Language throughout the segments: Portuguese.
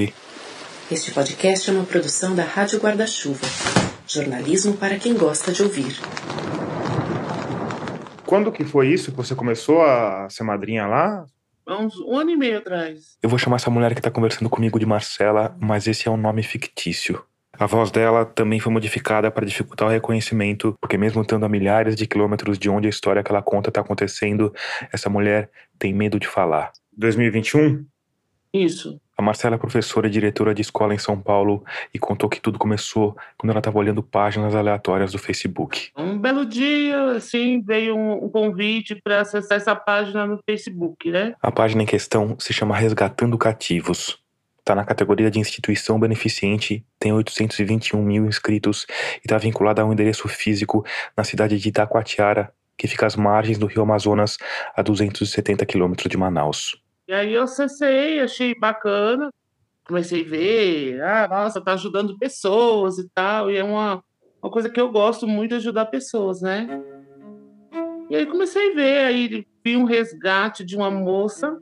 foi. Este podcast é uma produção da Rádio Guarda-Chuva. Jornalismo para quem gosta de ouvir. Quando que foi isso que você começou a ser madrinha lá? Há uns um ano e meio atrás. Eu vou chamar essa mulher que tá conversando comigo de Marcela, mas esse é um nome fictício. A voz dela também foi modificada para dificultar o reconhecimento, porque mesmo estando a milhares de quilômetros de onde a história que ela conta está acontecendo, essa mulher tem medo de falar. 2021? Isso. A Marcela é professora e diretora de escola em São Paulo e contou que tudo começou quando ela estava olhando páginas aleatórias do Facebook. Um belo dia, assim, veio um, convite para acessar essa página no Facebook, né? A página em questão se chama Resgatando Cativos. Está na categoria de instituição beneficente, tem 821 mil inscritos e está vinculada a um endereço físico na cidade de Itacoatiara, que fica às margens do rio Amazonas, a 270 quilômetros de Manaus. E aí eu acessei, achei bacana, comecei a ver, ah, nossa, tá ajudando pessoas e tal, e é uma, uma coisa que eu gosto muito ajudar pessoas, né? E aí comecei a ver, aí vi um resgate de uma moça,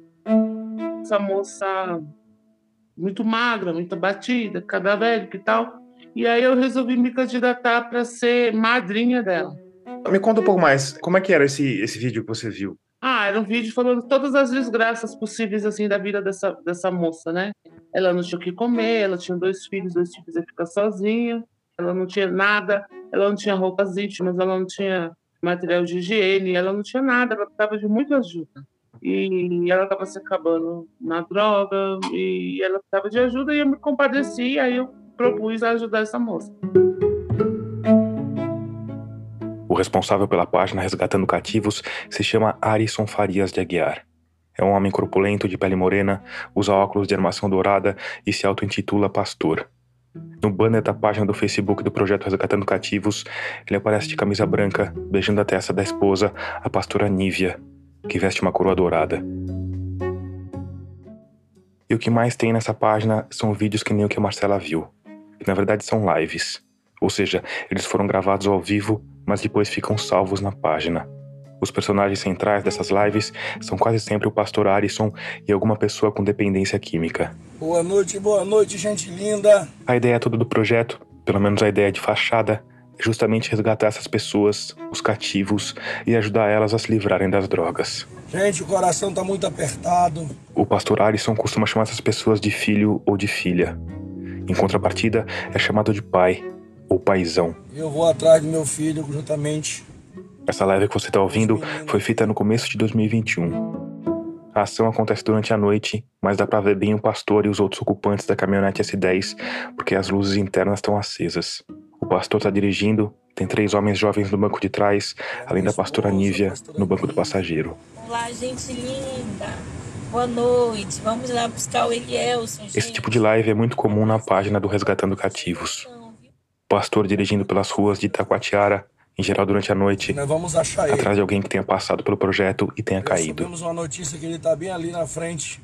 essa moça muito magra, muito abatida, cadavérica e tal. E aí eu resolvi me candidatar para ser madrinha dela. Me conta um pouco mais, como é que era esse, esse vídeo que você viu? Ah, era um vídeo falando todas as desgraças possíveis assim da vida dessa, dessa moça, né? Ela não tinha o que comer, ela tinha dois filhos, dois filhos ia ficar sozinha, ela não tinha nada, ela não tinha roupas íntimas, ela não tinha material de higiene, ela não tinha nada, ela precisava de muita ajuda e ela estava se acabando na droga e ela precisava de ajuda e eu me compadeci, aí eu propus ajudar essa moça. Responsável pela página Resgatando Cativos se chama Arison Farias de Aguiar. É um homem corpulento, de pele morena, usa óculos de armação dourada e se auto-intitula pastor. No banner da página do Facebook do projeto Resgatando Cativos, ele aparece de camisa branca, beijando a testa da esposa, a pastora Nívia, que veste uma coroa dourada. E o que mais tem nessa página são vídeos que nem o que a Marcela viu. Que na verdade são lives. Ou seja, eles foram gravados ao vivo, mas depois ficam salvos na página. Os personagens centrais dessas lives são quase sempre o pastor Arison e alguma pessoa com dependência química. Boa noite, boa noite, gente linda. A ideia toda do projeto, pelo menos a ideia de fachada, é justamente resgatar essas pessoas, os cativos, e ajudar elas a se livrarem das drogas. Gente, o coração tá muito apertado. O pastor Alisson costuma chamar essas pessoas de filho ou de filha. Em contrapartida, é chamado de pai ou paizão. Eu vou atrás do meu filho juntamente. Essa live que você está ouvindo foi feita no começo de 2021. A ação acontece durante a noite, mas dá para ver bem o pastor e os outros ocupantes da caminhonete S10, porque as luzes internas estão acesas. O pastor está dirigindo, tem três homens jovens no banco de trás, além da pastora Nívia no banco do passageiro. Olá, gente linda. Boa noite. Vamos lá buscar o Elielson. Esse tipo de live é muito comum na página do Resgatando Cativos. Pastor dirigindo pelas ruas de Itacoatiara, em geral durante a noite, Nós vamos achar ele. atrás de alguém que tenha passado pelo projeto e tenha caído. Recebemos uma notícia que ele está bem ali na frente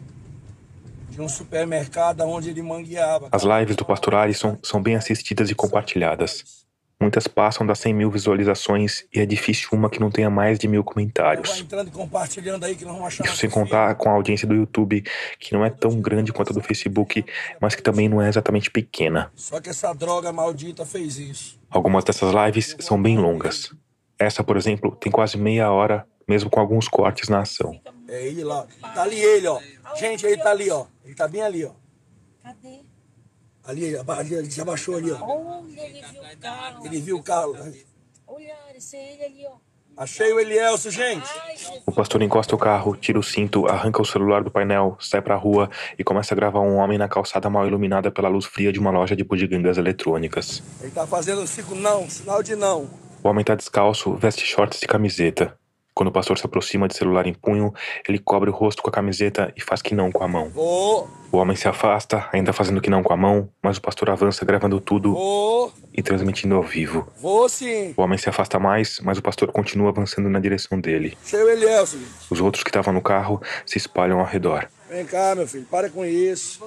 de um supermercado onde ele mangueava. As lives do pastor Alisson são bem assistidas e compartilhadas. Muitas passam das 100 mil visualizações e é difícil uma que não tenha mais de mil comentários. entrando aí Isso sem contar com a audiência do YouTube, que não é tão grande quanto a do Facebook, mas que também não é exatamente pequena. Só que essa droga maldita fez isso. Algumas dessas lives são bem longas. Essa, por exemplo, tem quase meia hora, mesmo com alguns cortes na ação. É ele lá. Tá ali ele, ó. Gente, ele tá ali, ó. Ele tá bem ali, ó. Cadê? Ali, ali ele se abaixou ali, ó. Olha, ele viu o carro. Ele viu o carro. Olha, esse é ele ali, ó. Achei o Elielso, gente. O pastor encosta o carro, tira o cinto, arranca o celular do painel, sai pra rua e começa a gravar um homem na calçada mal iluminada pela luz fria de uma loja de bugigangas eletrônicas. Ele tá fazendo cinco não, sinal de não. O homem tá descalço, veste shorts e camiseta. Quando o pastor se aproxima de celular em punho, ele cobre o rosto com a camiseta e faz que não com a mão. O homem se afasta, ainda fazendo que não com a mão, mas o pastor avança gravando tudo e transmitindo ao vivo. vou sim. O homem se afasta mais, mas o pastor continua avançando na direção dele. Elielso. Os outros que estavam no carro se espalham ao redor. Vem cá, meu filho, para com isso.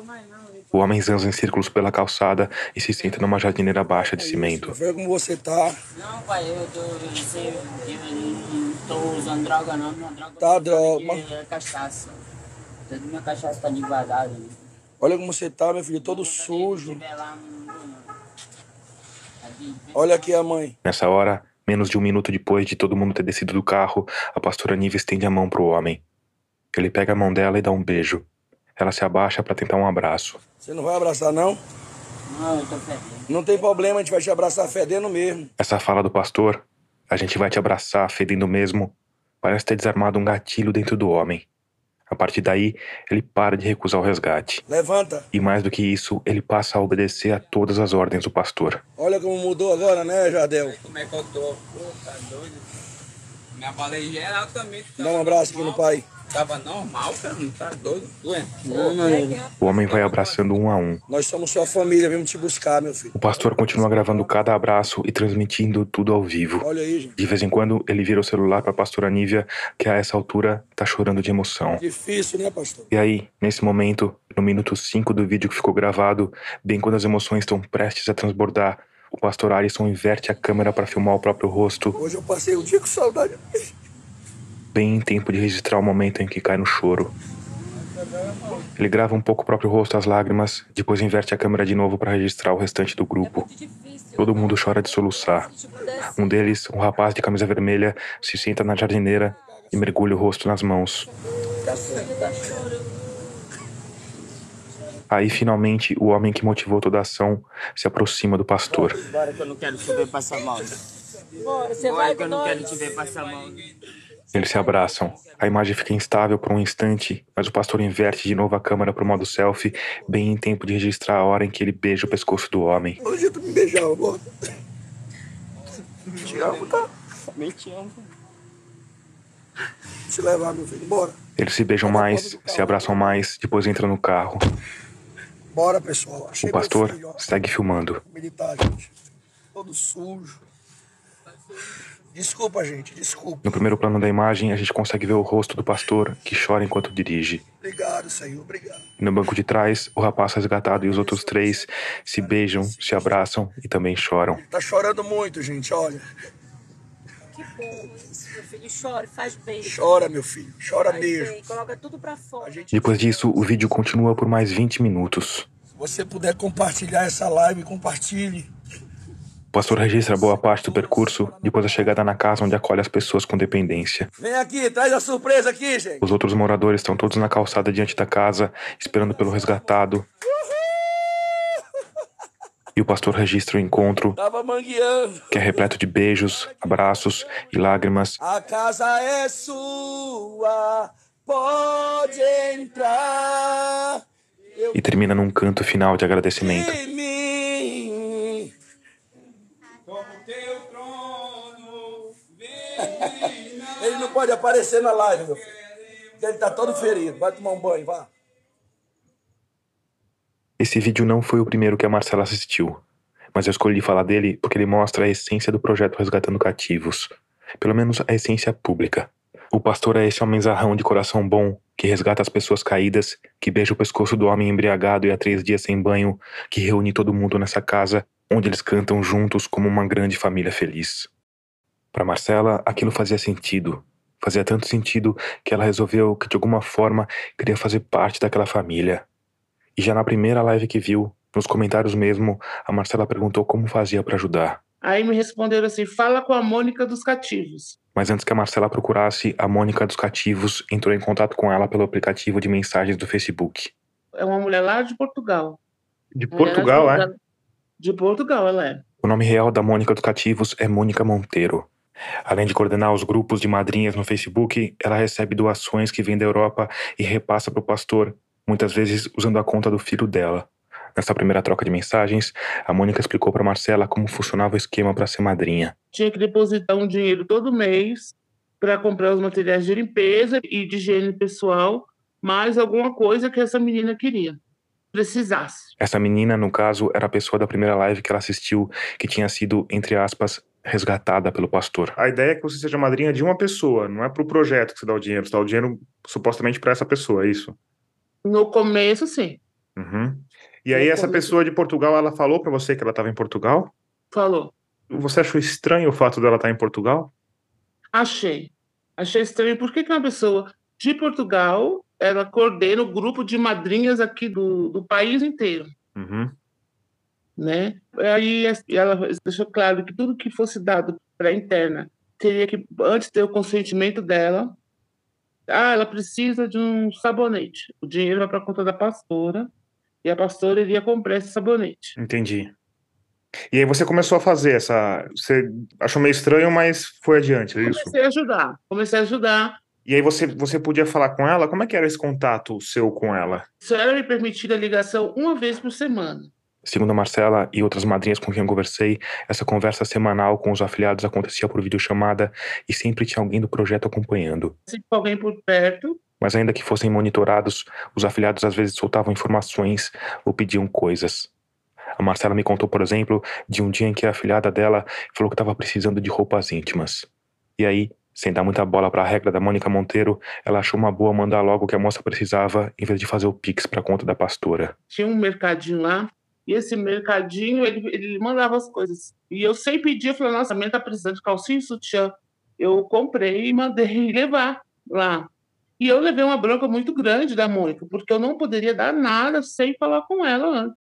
O homem zanza em círculos pela calçada e se senta numa jardineira baixa de cimento. Vê como você tá. Não, pai, eu tô, tô usando droga não, minha droga Tá, droga. é cachaça. Toda minha cachaça tá devagada. Né? Olha como você tá, meu filho, todo sujo. Olha aqui a mãe. Nessa hora, menos de um minuto depois de todo mundo ter descido do carro, a pastora Nive estende a mão pro homem. Ele pega a mão dela e dá um beijo. Ela se abaixa para tentar um abraço. Você não vai abraçar, não? Não, eu tô fedendo. Não tem problema, a gente vai te abraçar fedendo mesmo. Essa fala do pastor, a gente vai te abraçar fedendo mesmo, parece ter desarmado um gatilho dentro do homem. A partir daí, ele para de recusar o resgate. Levanta. E mais do que isso, ele passa a obedecer a todas as ordens do pastor. Olha como mudou agora, né, Jardel? Como é que eu tô? Pô, tá doido? Me abalei geral também. Dá um abraço aqui no pai. Tava normal, cara, não tá doido. Ué, Não, não. O homem vai abraçando um a um. Nós somos sua família, vimos te buscar, meu filho. O pastor continua gravando cada abraço e transmitindo tudo ao vivo. Olha aí, gente. De vez em quando, ele vira o celular para a pastora Nívia, que a essa altura tá chorando de emoção. Difícil, né, pastor? E aí, nesse momento, no minuto 5 do vídeo que ficou gravado, bem quando as emoções estão prestes a transbordar, o pastor Alisson inverte a câmera para filmar o próprio rosto, Hoje eu passei o dia com saudade. Bem em tempo de registrar o momento em que cai no choro. Ele grava um pouco o próprio rosto, as lágrimas, depois inverte a câmera de novo para registrar o restante do grupo. Todo mundo chora de soluçar. Um deles, um rapaz de camisa vermelha, se senta na jardineira e mergulha o rosto nas mãos. Aí, finalmente, o homem que motivou toda a ação se aproxima do pastor. Bora que eu não quero te ver passar mal. Bora, você Bora vai que eu não quero te ver passar mal. Eles se abraçam. A imagem fica instável por um instante, mas o pastor inverte de novo a câmera para o modo selfie, bem em tempo de registrar a hora em que ele beija o pescoço do homem. Hoje tu me beijava, bora. Te amo, tá? Também te amo. Te levar, meu filho. Bora. Eles se beijam mais, se abraçam mais, depois entram no carro. Bora, pessoal. Achei O pastor filho, segue filmando. Militar, gente. Todo sujo. Desculpa, gente. Desculpa. No primeiro plano da imagem, a gente consegue ver o rosto do pastor, que chora enquanto dirige. Obrigado, Senhor. Obrigado. No banco de trás, o rapaz resgatado e os outros três se beijam, se abraçam e também choram. Tá chorando muito, gente. Olha. Que bom isso, meu filho. Chore, faz bem. Chora, meu filho. Chora Faz mesmo. bem, Coloca tudo pra fora. Gente, Depois disso, o vídeo continua por mais 20 minutos. se você puder compartilhar essa live, compartilhe. O pastor registra boa parte do percurso depois da chegada na casa onde acolhe as pessoas com dependência. Vem aqui, traz a surpresa aqui, gente. Os outros moradores estão todos na calçada diante da casa, esperando pelo resgatado. E o pastor registra o encontro, que é repleto de beijos, abraços e lágrimas, A casa é sua, pode entrar. Eu e termina num canto final de agradecimento. em mim. Como teu trono, vem Ele não pode aparecer na live, meu filho. Ele tá todo ferido. Vai tomar um banho, vá. Esse vídeo não foi o primeiro que a Marcela assistiu, mas eu escolhi falar dele porque ele mostra a essência do projeto Resgatando Cativos, pelo menos a essência pública. O pastor é esse homenzarrão de coração bom que resgata as pessoas caídas, que beija o pescoço do homem embriagado e há três dias sem banho, que reúne todo mundo nessa casa, onde eles cantam juntos como uma grande família feliz. Para Marcela, aquilo fazia sentido. Fazia tanto sentido que ela resolveu que de alguma forma queria fazer parte daquela família. E já na primeira live que viu, nos comentários mesmo, a Marcela perguntou como fazia para ajudar. Aí me responderam assim: fala com a Mônica dos Cativos. Mas antes que a Marcela procurasse, a Mônica dos Cativos entrou em contato com ela pelo aplicativo de mensagens do Facebook. É uma mulher lá de Portugal. De Portugal, é? De Portugal, ela é. O nome real da Mônica dos Cativos é Mônica Monteiro. Além de coordenar os grupos de madrinhas no Facebook, ela recebe doações que vêm da Europa e repassa para o pastor, muitas vezes usando a conta do filho dela. Nessa primeira troca de mensagens, a Mônica explicou para Marcela como funcionava o esquema para ser madrinha. Tinha que depositar um dinheiro todo mês para comprar os materiais de limpeza e de higiene pessoal, mais alguma coisa que essa menina queria, precisasse. Essa menina, no caso, era a pessoa da primeira live que ela assistiu, que tinha sido, entre aspas, resgatada pelo pastor. A ideia é que você seja madrinha de uma pessoa, não é pro projeto que você dá o dinheiro, você dá o dinheiro supostamente para essa pessoa, é isso? No começo, sim, Uhum. E aí No essa começo. pessoa de Portugal, ela falou para você que ela estava em Portugal? falou. Você achou estranho o fato dela estar em Portugal? Achei. Achei estranho. Por que, que uma pessoa de Portugal ela coordena o grupo de madrinhas aqui do, do país inteiro, Uhum. né? Aí ela deixou claro que tudo que fosse dado para a interna teria que antes ter o consentimento dela. Ah, ela precisa de um sabonete. O dinheiro vai para conta da pastora e a pastora iria comprar esse sabonete. Entendi. E aí você começou a fazer essa. Você achou meio estranho, mas foi adiante, é isso? Comecei a ajudar, comecei a ajudar. E aí você, você podia falar com ela? Como é que era esse contato seu com ela? Só era me permitida a ligação uma vez por semana. Segundo a Marcela e outras madrinhas com quem eu conversei, essa conversa semanal com os afiliados acontecia por videochamada e sempre tinha alguém do projeto acompanhando. Sempre alguém por perto. Mas ainda que fossem monitorados, os afiliados às vezes soltavam informações ou pediam coisas. A Marcela me contou, por exemplo, de um dia em que a afiliada dela falou que estava precisando de roupas íntimas. E aí, sem dar muita bola para a regra da Mônica Monteiro, ela achou uma boa mandar logo o que a moça precisava, em vez de fazer o pix para conta da pastora. Tinha um mercadinho lá, e esse mercadinho, ele, ele mandava as coisas. E eu sem pedir, eu falei, nossa, a minha tá precisando de calcinha e sutiã. Eu comprei e mandei levar lá. E eu levei uma bronca muito grande da Mônica, porque eu não poderia dar nada sem falar com ela antes.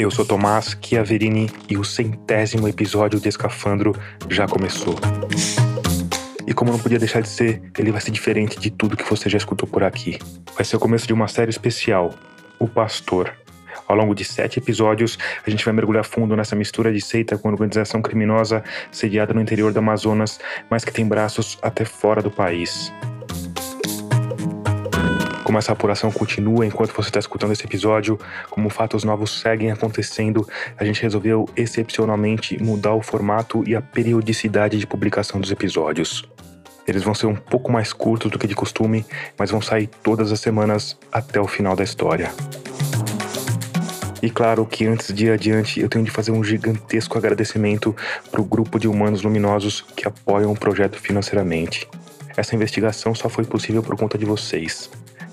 Eu sou Tomás Chiaverini e o centésimo episódio de Escafandro já começou. E como não podia deixar de ser, ele vai ser diferente de tudo que você já escutou por aqui. Vai ser o começo de uma série especial, O Pastor. Ao longo de sete episódios, a gente vai mergulhar fundo nessa mistura de seita com organização criminosa sediada no interior do Amazonas, mas que tem braços até fora do país. Como essa apuração continua enquanto você está escutando esse episódio, como fatos novos seguem acontecendo, a gente resolveu excepcionalmente mudar o formato e a periodicidade de publicação dos episódios. Eles vão ser um pouco mais curtos do que de costume, mas vão sair todas as semanas até o final da história. E claro que antes de ir adiante, eu tenho de fazer um gigantesco agradecimento para o grupo de humanos luminosos que apoiam o projeto financeiramente. Essa investigação só foi possível por conta de vocês.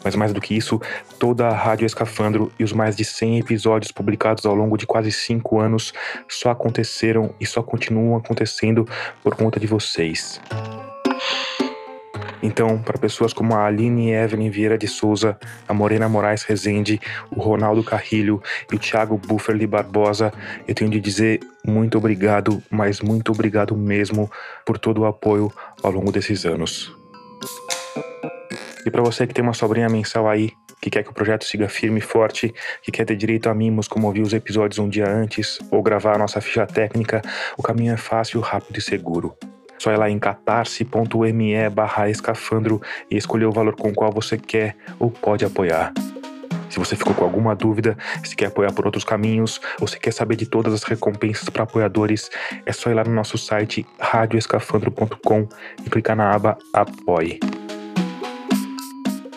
Mas mais do que isso, toda a Rádio Escafandro e os mais de 100 episódios publicados ao longo de quase 5 anos só aconteceram e só continuam acontecendo por conta de vocês. Então, para pessoas como a Aline Evelyn Vieira de Souza, a Morena Moraes Rezende, o Ronaldo Carrilho e o Thiago Bufferli Barbosa, eu tenho de dizer muito obrigado, mas muito obrigado mesmo por todo o apoio ao longo desses anos. E para você que tem uma sobrinha mensal aí, que quer que o projeto siga firme e forte, que quer ter direito a mimos como ouvir os episódios um dia antes ou gravar a nossa ficha técnica, o caminho é fácil, rápido e seguro. Só ir lá em catarse.me barra escafandro e escolher o valor com o qual você quer ou pode apoiar. Se você ficou com alguma dúvida, se quer apoiar por outros caminhos ou se quer saber de todas as recompensas para apoiadores, é só ir lá no nosso site radioescafandro.com e clicar na aba Apoie.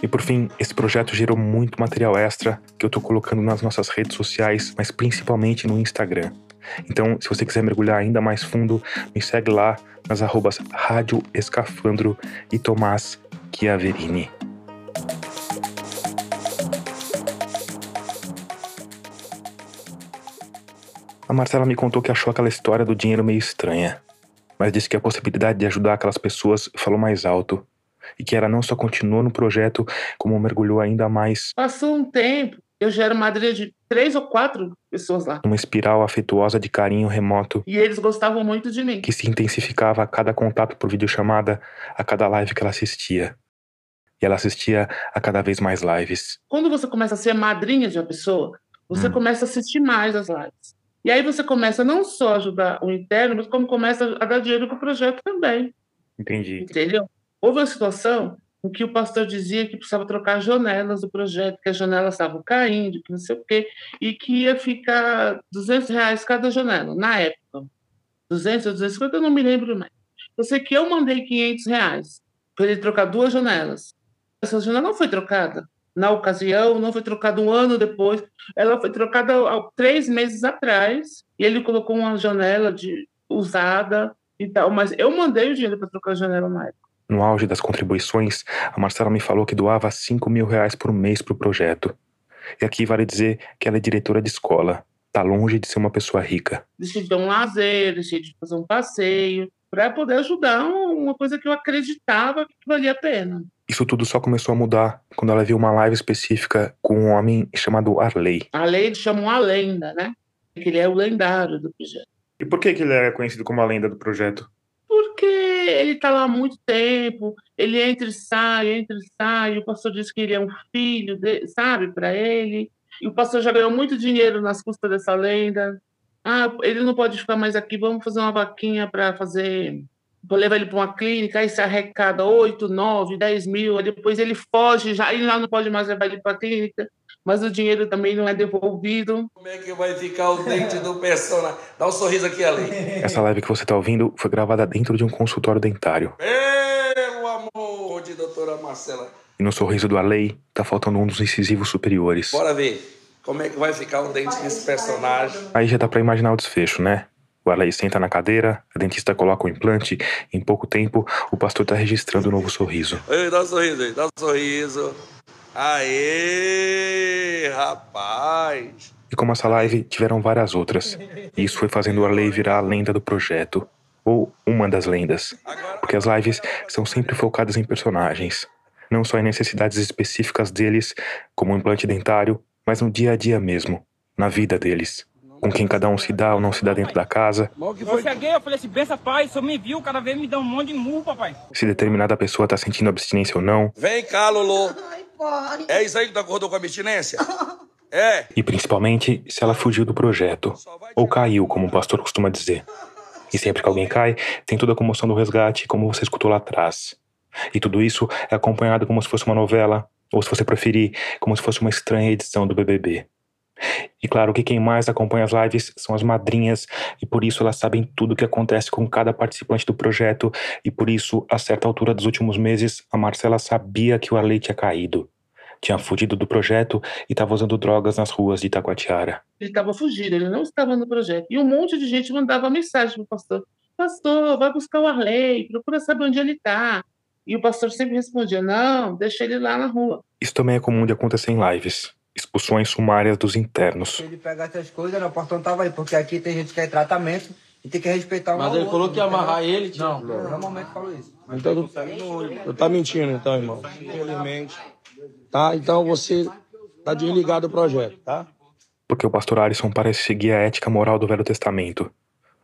E por fim, esse projeto gerou muito material extra que eu tô colocando nas nossas redes sociais, mas principalmente no Instagram. Então, se você quiser mergulhar ainda mais fundo, me segue lá nas arrobas Rádio Escafandro e Tomás Chiaverini. A Marcela me contou que achou aquela história do dinheiro meio estranha, mas disse que a possibilidade de ajudar aquelas pessoas falou mais alto e que ela não só continuou no projeto, como mergulhou ainda mais Passou um tempo, eu já era madrinha de três ou quatro pessoas lá. numa espiral afetuosa de carinho remoto E eles gostavam muito de mim. que se intensificava a cada contato por videochamada, a cada live que ela assistia. E ela assistia a cada vez mais lives. Quando você começa a ser madrinha de uma pessoa, você Hum. começa a assistir mais as lives. E aí você começa não só a ajudar o interno, mas como começa a dar dinheiro para o projeto também. Entendi. Entendeu? Houve uma situação em que o pastor dizia que precisava trocar as janelas do projeto, que as janelas estavam caindo, que não sei o quê, e que ia ficar 200 reais cada janela, na época. 200 ou 250, eu não me lembro mais. Eu sei que eu mandei 500 reais para ele trocar duas janelas. Essa janela não foi trocada na ocasião, não foi trocada um ano depois, ela foi trocada há três meses atrás, e ele colocou uma janela de usada e tal, mas eu mandei o dinheiro para trocar a janela na época. No auge das contribuições, a Marcela me falou que doava 5 mil reais por mês para o projeto. E aqui vale dizer que ela é diretora de escola. tá longe de ser uma pessoa rica. Deixei de ter um lazer, deixei de fazer um passeio, para poder ajudar uma coisa que eu acreditava que valia a pena. Isso tudo só começou a mudar quando ela viu uma live específica com um homem chamado Arley. Arley eles chamam a lenda, né? Que ele é o lendário do projeto. E por que, que ele é conhecido como a lenda do projeto? Porque ele está lá há muito tempo, ele entra e sai, entra e sai. O pastor disse que ele é um filho, de, sabe, para ele. E o pastor já ganhou muito dinheiro nas custas dessa lenda. Ah, ele não pode ficar mais aqui, vamos fazer uma vaquinha para fazer. Vou levar ele para uma clínica, aí se arrecada 8, 9, 10 mil, aí depois ele foge, já ele lá não pode mais levar ele para a clínica, mas o dinheiro também não é devolvido. Como é que vai ficar o dente do personagem? Dá um sorriso aqui, Ali. Essa live que você está ouvindo foi gravada dentro de um consultório dentário. Meu amor de doutora Marcela. E no sorriso do Arley tá faltando um dos incisivos superiores. Bora ver. Como é que vai ficar o dente desse personagem? Aí já dá pra imaginar o desfecho, né? O Arley senta na cadeira, a dentista coloca o implante, em pouco tempo o pastor tá registrando um novo sorriso. Oi, dá um sorriso aí, dá um sorriso. Aê, rapaz! E como essa live, tiveram várias outras. E isso foi fazendo o Arley virar a lenda do projeto. Ou uma das lendas. Porque as lives são sempre focadas em personagens. Não só em necessidades específicas deles, como o implante dentário, mas no dia a dia mesmo, na vida deles. Com quem cada um se dá ou não se dá dentro da casa. Eu cheguei, eu falei assim, bença pai, o senhor me viu, cada vez me dá um monte de murro, papai. Se determinada pessoa tá sentindo abstinência ou não. Vem cá, Lulu. É isso aí que tu acordou com a abstinência? É. E principalmente se ela fugiu do projeto. Ou caiu, como o pastor costuma dizer. E sempre que alguém cai, tem toda a comoção do resgate, como você escutou lá atrás. E tudo isso é acompanhado como se fosse uma novela, ou se você preferir, como se fosse uma estranha edição do BBB. E claro que quem mais acompanha as lives são as madrinhas, e por isso elas sabem tudo o que acontece com cada participante do projeto, e por isso, a certa altura dos últimos meses, a Marcela sabia que o Arley tinha caído. Tinha fugido do projeto e estava usando drogas nas ruas de Itacoatiara. Ele estava fugindo, ele não estava no projeto. E um monte de gente mandava mensagem para o pastor: Pastor, vai buscar o Arley, procura saber onde ele está. E o pastor sempre respondia: Não, deixa ele lá na rua. Isso também é comum de acontecer em lives. Expulsões sumárias dos internos. Ele pegar essas coisas, o portão tava aí, porque aqui tem gente que quer tratamento e tem que respeitar o Mas ele falou que ia amarrar ele, tio. Não, não, normalmente falou isso. Então, tu tá mentindo, então, irmão. Infelizmente. Tá? Então você tá desligado do projeto, tá? Porque o pastor Alisson parece seguir a ética moral do Velho Testamento.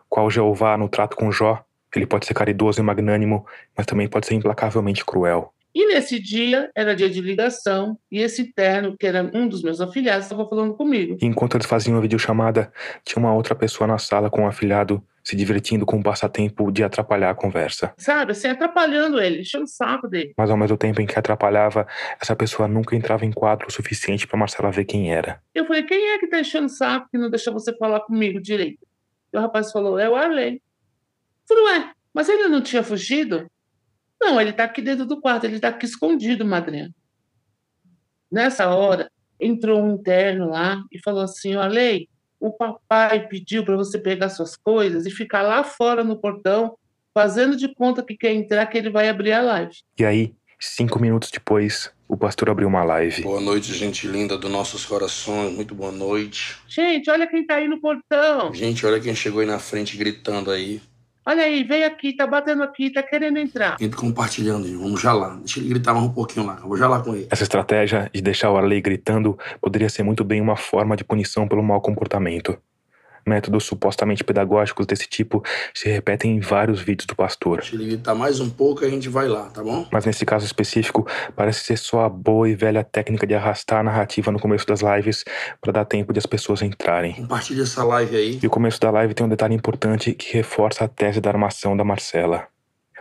Qual Jeová no trato com Jó, ele pode ser caridoso e magnânimo, mas também pode ser implacavelmente cruel. E nesse dia era dia de ligação e esse terno, que era um dos meus afilhados, estava falando comigo. Enquanto eles faziam a videochamada, tinha uma outra pessoa na sala com o um afilhado se divertindo com o passatempo de atrapalhar a conversa. Sabe, assim, atrapalhando ele, enchendo o saco dele. Mas ao mesmo tempo em que atrapalhava, essa pessoa nunca entrava em quadro o suficiente para Marcela ver quem era. Eu falei, quem é que tá enchendo o saco que não deixa você falar comigo direito? E o rapaz falou, é o Arley. Eu falei, ué, mas ele não tinha fugido? Não, ele está aqui dentro do quarto, ele está aqui escondido, madrinha. Nessa hora, entrou um interno lá e falou assim: Ó, Lei, o papai pediu para você pegar suas coisas e ficar lá fora no portão, fazendo de conta que quer entrar, que ele vai abrir a live. E aí, cinco minutos depois, o pastor abriu uma live. Boa noite, gente linda dos nossos corações, muito boa noite. Gente, olha quem tá aí no portão. Gente, olha quem chegou aí na frente gritando aí. Olha aí, veio aqui, tá batendo aqui, tá querendo entrar. Entra compartilhando, vamos já lá. Deixa ele gritar mais um pouquinho lá, eu vou já lá com ele. Essa estratégia de deixar o Arley gritando poderia ser muito bem uma forma de punição pelo mau comportamento. Métodos supostamente pedagógicos desse tipo se repetem em vários vídeos do pastor. Deixa ele gritar mais um pouco e a gente vai lá, tá bom? Mas nesse caso específico, parece ser só a boa e velha técnica de arrastar a narrativa no começo das lives para dar tempo de as pessoas entrarem. Compartilha essa live aí. E o começo da live tem um detalhe importante que reforça a tese da armação da Marcela.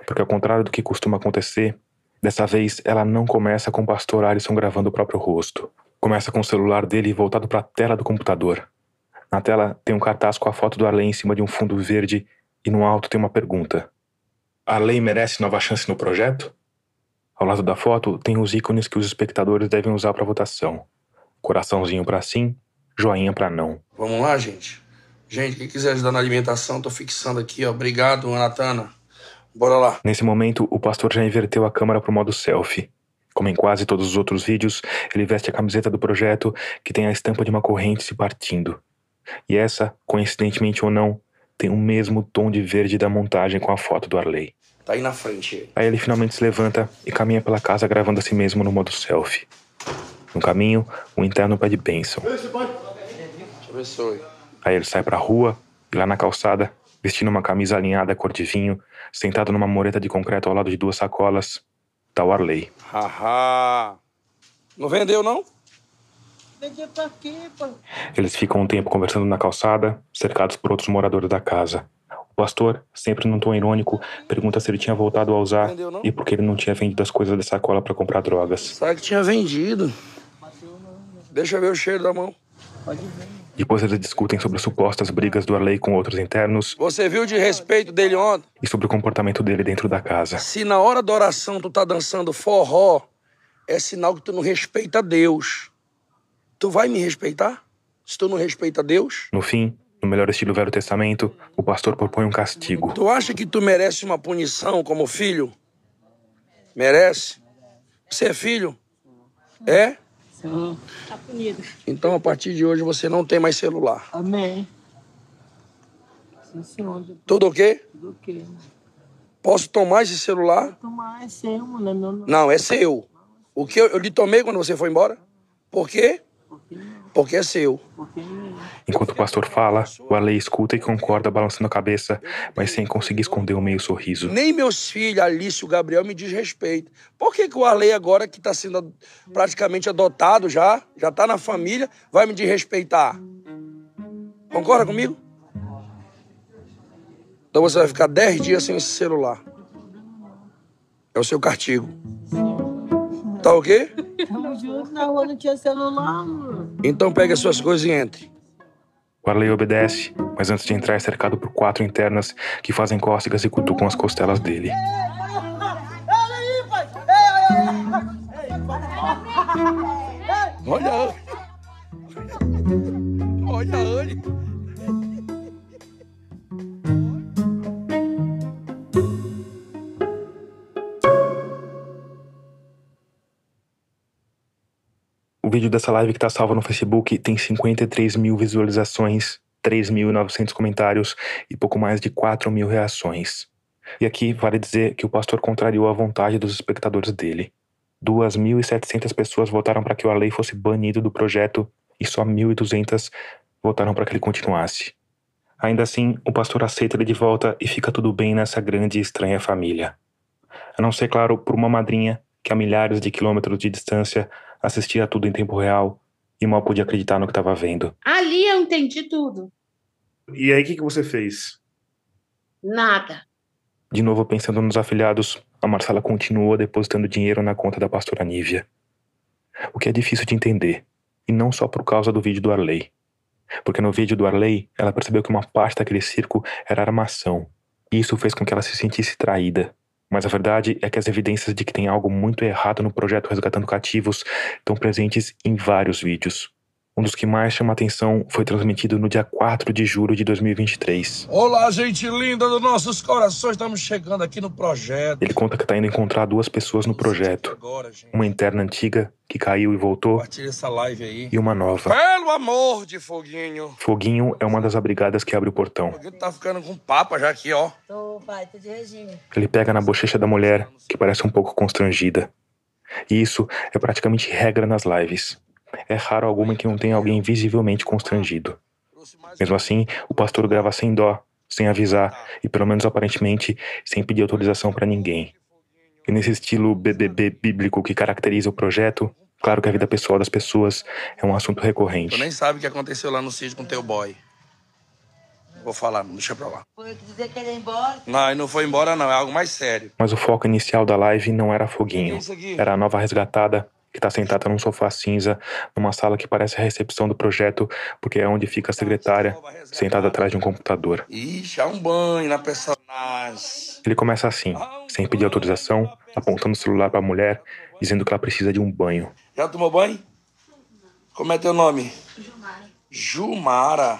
Porque ao contrário do que costuma acontecer, dessa vez ela não começa com o pastor Alisson gravando o próprio rosto. Começa com o celular dele voltado para a tela do computador. Na tela tem um cartaz com a foto do Arley em cima de um fundo verde e no alto tem uma pergunta: Arley merece nova chance no projeto? Ao lado da foto tem os ícones que os espectadores devem usar para votação: coraçãozinho para sim, joinha para não. Vamos lá, gente. Gente, quem quiser ajudar na alimentação, tô fixando aqui, ó. Obrigado, Anatana. Bora lá. Nesse momento, o pastor já inverteu a câmera pro modo selfie. Como em quase todos os outros vídeos, ele veste a camiseta do projeto que tem a estampa de uma corrente se partindo. E essa, coincidentemente ou não, tem o mesmo tom de verde da montagem com a foto do Arley. Tá aí na frente. Aí ele finalmente se levanta e caminha pela casa gravando a si mesmo no modo selfie. No caminho, o interno pede bênção. Aí ele sai pra rua e lá na calçada, vestindo uma camisa alinhada cor de vinho, sentado numa moreta de concreto ao lado de duas sacolas, tá o Arley. Haha. Não vendeu, não? Vendi pra quê, pô? Eles ficam um tempo conversando na calçada, cercados por outros moradores da casa. O pastor, sempre num tom irônico, pergunta se ele tinha voltado a usar não? e por que ele não tinha vendido as coisas da sacola pra comprar drogas. Sabe que tinha vendido. Deixa eu ver o cheiro da mão. Depois eles discutem sobre supostas brigas do Arley com outros internos Você viu de respeito dele ontem? e sobre o comportamento dele dentro da casa. Se na hora da oração tu tá dançando forró, é sinal que tu não respeita Deus. Tu vai me respeitar? Se tu não respeita Deus? No fim, no melhor estilo Velho Testamento, o pastor propõe um castigo. Tu acha que tu merece uma punição como filho? Merece? Você é filho? É? Sim. Tá punido. Então a partir de hoje você não tem mais celular. Amém. Sim, senhor. Tudo o quê? Tudo o quê? Posso tomar esse celular? Tomar é seu, mano. É meu não. Não, é seu. O que eu, eu lhe tomei quando você foi embora? Por quê? Porque é seu. Enquanto o pastor fala, o Arley escuta e concorda, balançando a cabeça, mas sem conseguir esconder um meio sorriso. Nem meus filhos, Alice e o Gabriel, me diz respeito. Por que, que o Arley, agora que está sendo praticamente adotado já, já está na família, vai me desrespeitar? Concorda comigo? Então você vai ficar 10 dias sem esse celular. É o seu castigo. Tá ok? Tamo junto na rua, não tinha celular, mano. Então pegue as suas coisas e entre. O Arley obedece, mas antes de entrar é cercado por quatro internas que fazem cócegas e cutucam as costelas dele. Olha. Olha a Anne. Vídeo dessa live que tá salvo no Facebook tem 53 mil visualizações, 3.900 comentários e pouco mais de 4 mil reações. E aqui vale dizer que o pastor contrariou a vontade dos espectadores dele. 2.700 pessoas votaram para que o Arley fosse banido do projeto e só 1.200 votaram para que ele continuasse. Ainda assim, o pastor aceita ele de volta e fica tudo bem nessa grande e estranha família. A não ser, claro, por uma madrinha que a milhares de quilômetros de distância assistia a tudo em tempo real e mal podia acreditar no que estava vendo. Ali eu entendi tudo. E aí, o que, que você fez? Nada. De novo pensando nos afilhados, a Marcela continuou depositando dinheiro na conta da pastora Nívia. O que é difícil de entender, e não só por causa do vídeo do Arley. Porque no vídeo do Arley, ela percebeu que uma parte daquele circo era armação, e isso fez com que ela se sentisse traída. Mas a verdade é que as evidências de que tem algo muito errado no projeto Resgatando Cativos estão presentes em vários vídeos. Um dos que mais chama atenção foi transmitido no dia 4 de julho de 2023. Olá, gente linda dos nossos corações. Estamos chegando aqui no projeto. Ele conta que está indo encontrar duas pessoas no projeto. Uma interna antiga, que caiu e voltou, Compartilha essa live aí. e uma nova. Pelo amor de Foguinho. Foguinho é uma das abrigadas que abre o portão. Foguinho tá ficando com papa já aqui, ó. Tô, pai, tô de regime. Ele pega na bochecha da mulher, que parece um pouco constrangida. E isso é praticamente regra nas lives. É raro alguma em que não tenha alguém visivelmente constrangido. Mesmo assim, o pastor grava sem dó, sem avisar e, pelo menos aparentemente, sem pedir autorização para ninguém. E nesse estilo BBB bíblico que caracteriza o projeto, claro que a vida pessoal das pessoas é um assunto Tu recorrente. nem sabe o que aconteceu lá no sítio com teu boy. Vou falar, não deixa pra lá. Foi dizer que ele ia embora. Não, ele não foi embora, não. É algo mais sério. Mas o foco inicial da live não era Foguinho. É? Era a nova resgatada, que está sentada num sofá cinza, numa sala que parece a recepção do projeto, porque é onde fica a secretária, sentada atrás de um computador. Ixi, há um banho na personagem. Ele começa assim, sem pedir autorização, apontando o celular para a mulher, dizendo que ela precisa de um banho. Já tomou banho? Como é teu nome? Jumara. Ah,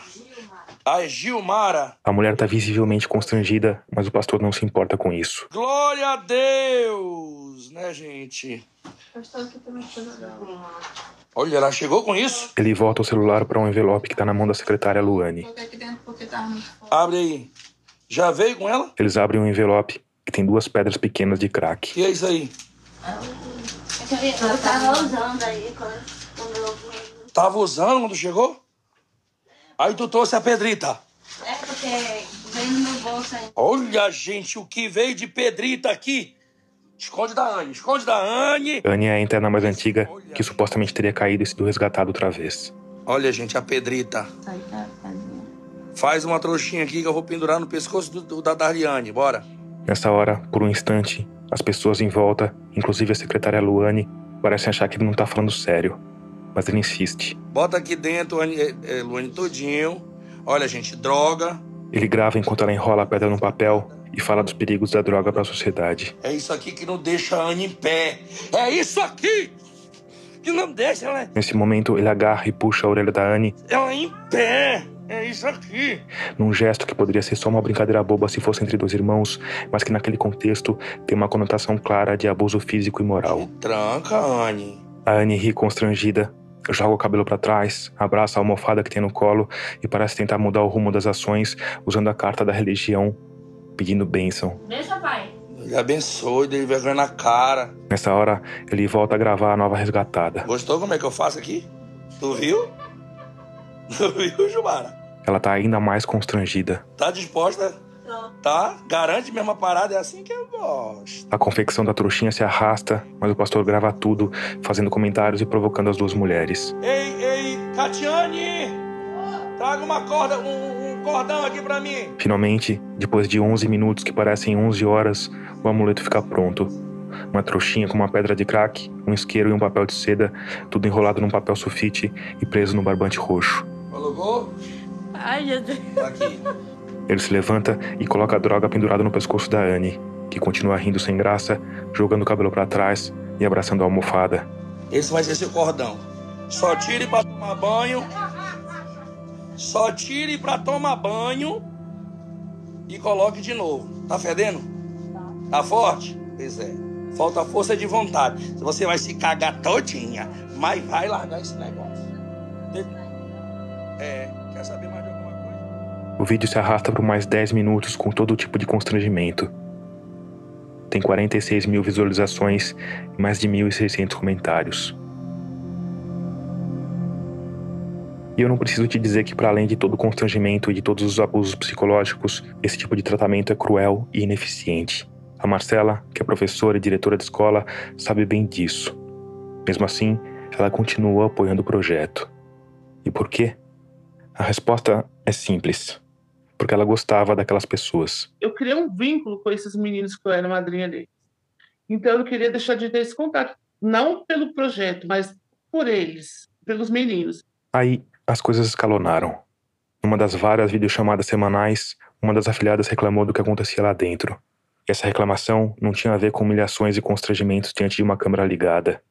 é Gilmara. A mulher está visivelmente constrangida, mas o pastor não se importa com isso. Glória a Deus, né, gente? Olha, ela chegou com isso? Ele volta o celular para um envelope que tá na mão da secretária Luane. Abre aí. Já veio com ela? Eles abrem um envelope que tem duas pedras pequenas de crack. E é isso aí? Eu tava usando aí quando, eu. Tava usando quando chegou? Aí tu trouxe a pedrita. É porque veio no meu bolso aí. Olha, gente, o que veio de pedrita aqui. Esconde da Anne, esconde da Anne. Anne é a interna mais antiga que supostamente teria caído e sido resgatada outra vez. Olha, gente, a pedrita. Sai da casinha. Faz uma trouxinha aqui que eu vou pendurar no pescoço do, do- da Dariane. Bora. Nessa hora, por um instante, as pessoas em volta, inclusive a secretária Luane, parecem achar que ele não tá falando sério. Mas ele insiste. Bota aqui dentro, é, é, Luane, todinho. Olha, gente, droga. Ele grava enquanto ela enrola a pedra no papel e fala dos perigos da droga para a sociedade. É isso aqui que não deixa a Anne em pé. É isso aqui que não deixa ela, Nesse momento, ele agarra e puxa a orelha da Anne ela em pé. É isso aqui. num gesto que poderia ser só uma brincadeira boba se fosse entre dois irmãos, mas que naquele contexto tem uma conotação clara de abuso físico e moral. Tranca, Anne. A Anne ri constrangida, joga o cabelo para trás, abraça a almofada que tem no colo e parece tentar mudar o rumo das ações usando a carta da religião, pedindo bênção. Deixa, pai. Ele abençoe, dele vergonha na cara. Nessa hora, ele volta a gravar a nova resgatada. Gostou como é que eu faço aqui? Tu viu? Tu viu, Jumara? Ela tá ainda mais constrangida. Tá disposta? Tá? Garante mesmo a parada? É assim que eu gosto. A confecção da trouxinha se arrasta, mas o pastor grava tudo, fazendo comentários e provocando as duas mulheres. Ei, ei, Catiane! Traga uma corda, um, um cordão aqui pra mim. Finalmente, depois de 11 minutos que parecem 11 horas, o amuleto fica pronto. Uma trouxinha com uma pedra de crack, um isqueiro e um papel de seda, tudo enrolado num papel sulfite e preso no barbante roxo. Colocou? Ai, Jesus. Tá aqui. Ele se levanta e coloca a droga pendurada no pescoço da Anne, que continua rindo sem graça, jogando o cabelo para trás e abraçando a almofada. Esse vai ser seu cordão. Só tire pra tomar banho. Só tire pra tomar banho. E coloque de novo. Tá fedendo? Tá forte? Pois é. Falta força de vontade. Você vai se cagar todinha. Mas vai largar esse negócio. É. O vídeo se arrasta por mais 10 minutos com todo tipo de constrangimento. Tem 46 mil visualizações e mais de 1.600 comentários. E eu não preciso te dizer que, para além de todo o constrangimento e de todos os abusos psicológicos, esse tipo de tratamento é cruel e ineficiente. A Marcela, que é professora e diretora de escola, sabe bem disso. Mesmo assim, ela continua apoiando o projeto. E por quê? A resposta é simples. Porque ela gostava daquelas pessoas. Eu criei um vínculo com esses meninos que eu era madrinha deles. Então eu queria deixar de ter esse contato. Não pelo projeto, mas por eles, pelos meninos. Aí as coisas escalonaram. Numa das várias videochamadas semanais, uma das afiliadas reclamou do que acontecia lá dentro. Essa reclamação não tinha a ver com humilhações e constrangimentos diante de uma câmera ligada.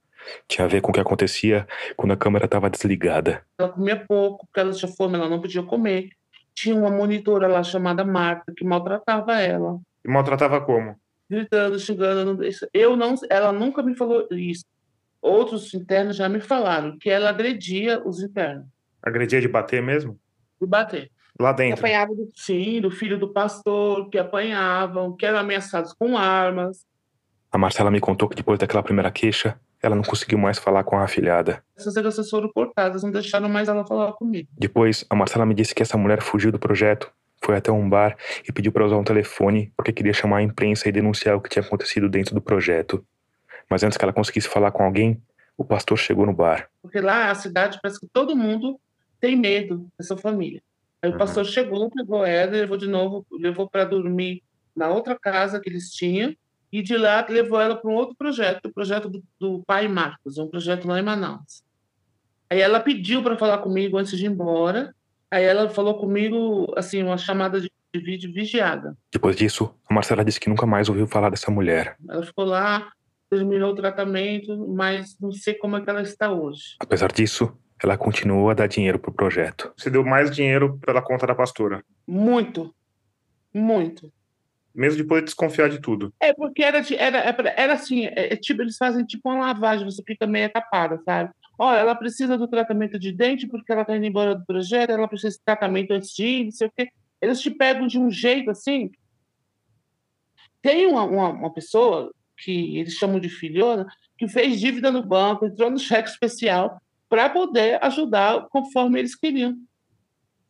Tinha a ver com o que acontecia quando a câmera estava desligada. Ela comia pouco, porque ela tinha fome, ela não podia comer. Tinha uma monitora lá chamada Marta que maltratava ela, E maltratava como? gritando, xingando. Eu não, ela nunca me falou isso. Outros internos já me falaram que ela agredia os internos Agredia de bater mesmo? e bater. Lá Que dentro. apanhavam do, sim, do filho do pastor, que apanhavam, que eram ameaçados com armas. A Marcela me contou que depois daquela primeira queixa, ela não conseguiu mais falar com a afilhada. Essas ligações foram cortadas, não deixaram mais ela falar comigo. Depois, a Marcela me disse que essa mulher fugiu do projeto, foi até um bar e pediu para usar um telefone porque queria chamar a imprensa e denunciar o que tinha acontecido dentro do projeto. Mas antes que ela conseguisse falar com alguém, o pastor chegou no bar. Porque lá a cidade parece que todo mundo tem medo dessa família. Aí o pastor chegou, pegou ela, levou de novo, levou para dormir na outra casa que eles tinham, e de lá levou ela para um outro projeto, o projeto do, do pai Marcos, um projeto lá em Manaus. Aí ela pediu para falar comigo antes de ir embora. Aí ela falou comigo, assim, uma chamada de de vídeo vigiada. Depois disso, a Marcela disse que nunca mais ouviu falar dessa mulher. Ela ficou lá, terminou o tratamento, mas não sei como é que ela está hoje. Apesar disso, ela continuou a dar dinheiro pro projeto. Você deu mais dinheiro pela conta da pastora. Muito, muito. Mesmo depois de desconfiar de tudo. É porque era, era, era, era assim, é, é tipo, eles fazem tipo uma lavagem, você fica meio tapada, sabe? Olha, ela precisa do tratamento de dente porque ela está indo embora do projeto, ela precisa de tratamento antes de ir, não sei o quê. Eles te pegam de um jeito assim. Tem uma, uma, uma pessoa que eles chamam de filhona, que fez dívida no banco, entrou no cheque especial para poder ajudar conforme eles queriam.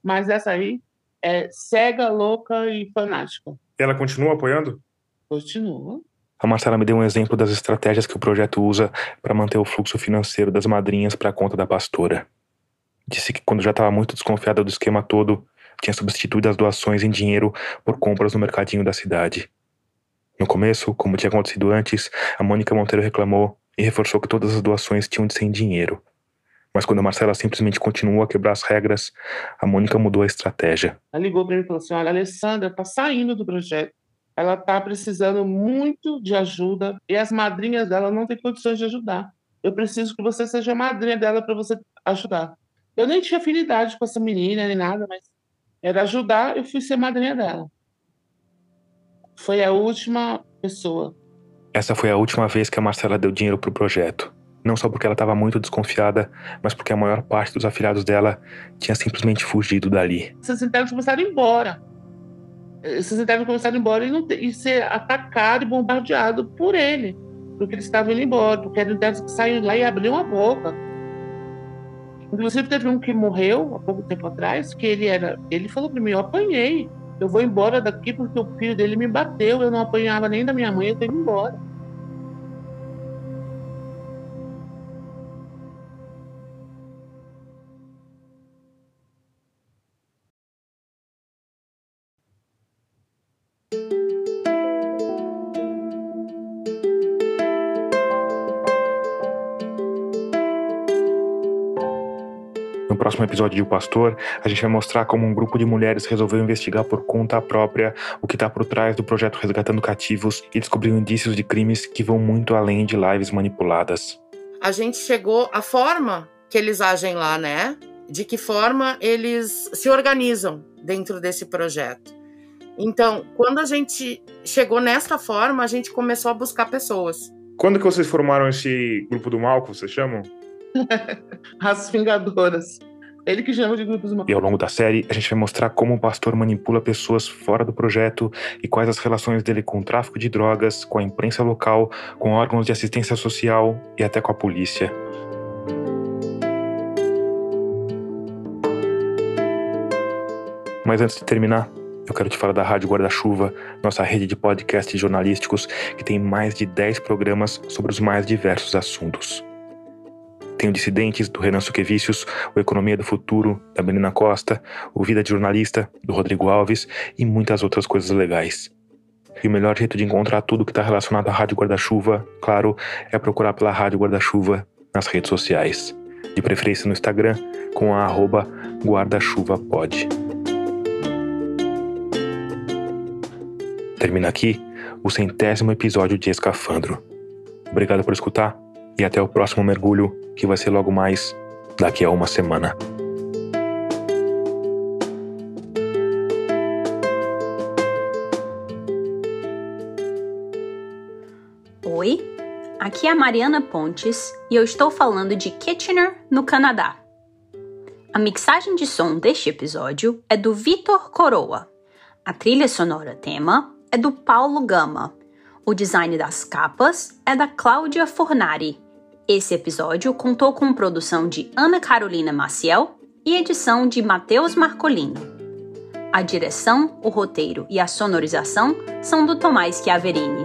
Mas essa aí é cega, louca e fanática. Ela continua apoiando? Continua. A Marcela me deu um exemplo das estratégias que o projeto usa para manter o fluxo financeiro das madrinhas para a conta da pastora. Disse que quando já estava muito desconfiada do esquema todo, tinha substituído as doações em dinheiro por compras no mercadinho da cidade. No começo, como tinha acontecido antes, a Mônica Monteiro reclamou e reforçou que todas as doações tinham de ser em dinheiro. Mas quando a Marcela simplesmente continuou a quebrar as regras, a Mônica mudou a estratégia. Ela ligou para mim e falou assim: Olha, a Alessandra está saindo do projeto. Ela está precisando muito de ajuda e as madrinhas dela não têm condições de ajudar. Eu preciso que você seja madrinha dela para você ajudar. Eu nem tinha afinidade com essa menina nem nada, mas era ajudar, eu fui ser madrinha dela. Foi a última pessoa. Essa foi a última vez que a Marcela deu dinheiro para o projeto. Não só porque ela estava muito desconfiada, mas porque a maior parte dos afiliados dela tinha simplesmente fugido dali. Esses internos começaram a ir embora. Esses internos começaram a ir embora e, não e ser atacado e bombardeado por ele. Porque eles estavam indo embora, porque eram internos que saíram lá e abriam a boca. Inclusive, teve um que morreu há pouco tempo atrás, que ele era. Ele falou para mim: Eu apanhei. Eu vou embora daqui porque o filho dele me bateu. Eu não apanhava nem da minha mãe, eu tenho que ir embora. Próximo episódio de O Pastor, a gente vai mostrar como um grupo de mulheres resolveu investigar por conta própria o que está por trás do projeto Resgatando Cativos e descobriu indícios de crimes que vão muito além de lives manipuladas. A gente chegou à forma que eles agem lá, né? De que forma eles se organizam dentro desse projeto. Então, quando a gente chegou nesta forma, a gente começou a buscar pessoas. Quando que vocês formaram esse grupo do mal, que vocês chamam? As Vingadoras. Ele que chama de grupos mal. E ao longo da série, a gente vai mostrar como o pastor manipula pessoas fora do projeto e quais as relações dele com o tráfico de drogas, com a imprensa local, com órgãos de assistência social e até com a polícia. Mas antes de terminar, eu quero te falar da Rádio Guarda-Chuva, nossa rede de podcasts jornalísticos que tem mais de 10 programas sobre os mais diversos assuntos. Tem o Dissidentes, do Renan Suquevicius, o Economia do Futuro, da Melina Costa, o Vida de Jornalista, do Rodrigo Alves e muitas outras coisas legais. E o melhor jeito de encontrar tudo que está relacionado à Rádio Guarda-Chuva, claro, é procurar pela Rádio Guarda-Chuva nas redes sociais. De preferência no Instagram, com a arroba guarda-chuva-pod. Termina aqui o centésimo episódio de Escafandro. Obrigado por escutar e até o próximo mergulho, que vai ser logo mais daqui a uma semana. Oi, aqui é a Mariana Pontes e eu estou falando de Kitchener, no Canadá. A mixagem de som deste episódio é do Vitor Coroa. A trilha sonora tema é do Paulo Gama. O design das capas é da Cláudia Fornari. Esse episódio contou com produção de Ana Carolina Maciel e edição de Matheus Marcolino. A direção, o roteiro e a sonorização são do Tomás Chiaverini.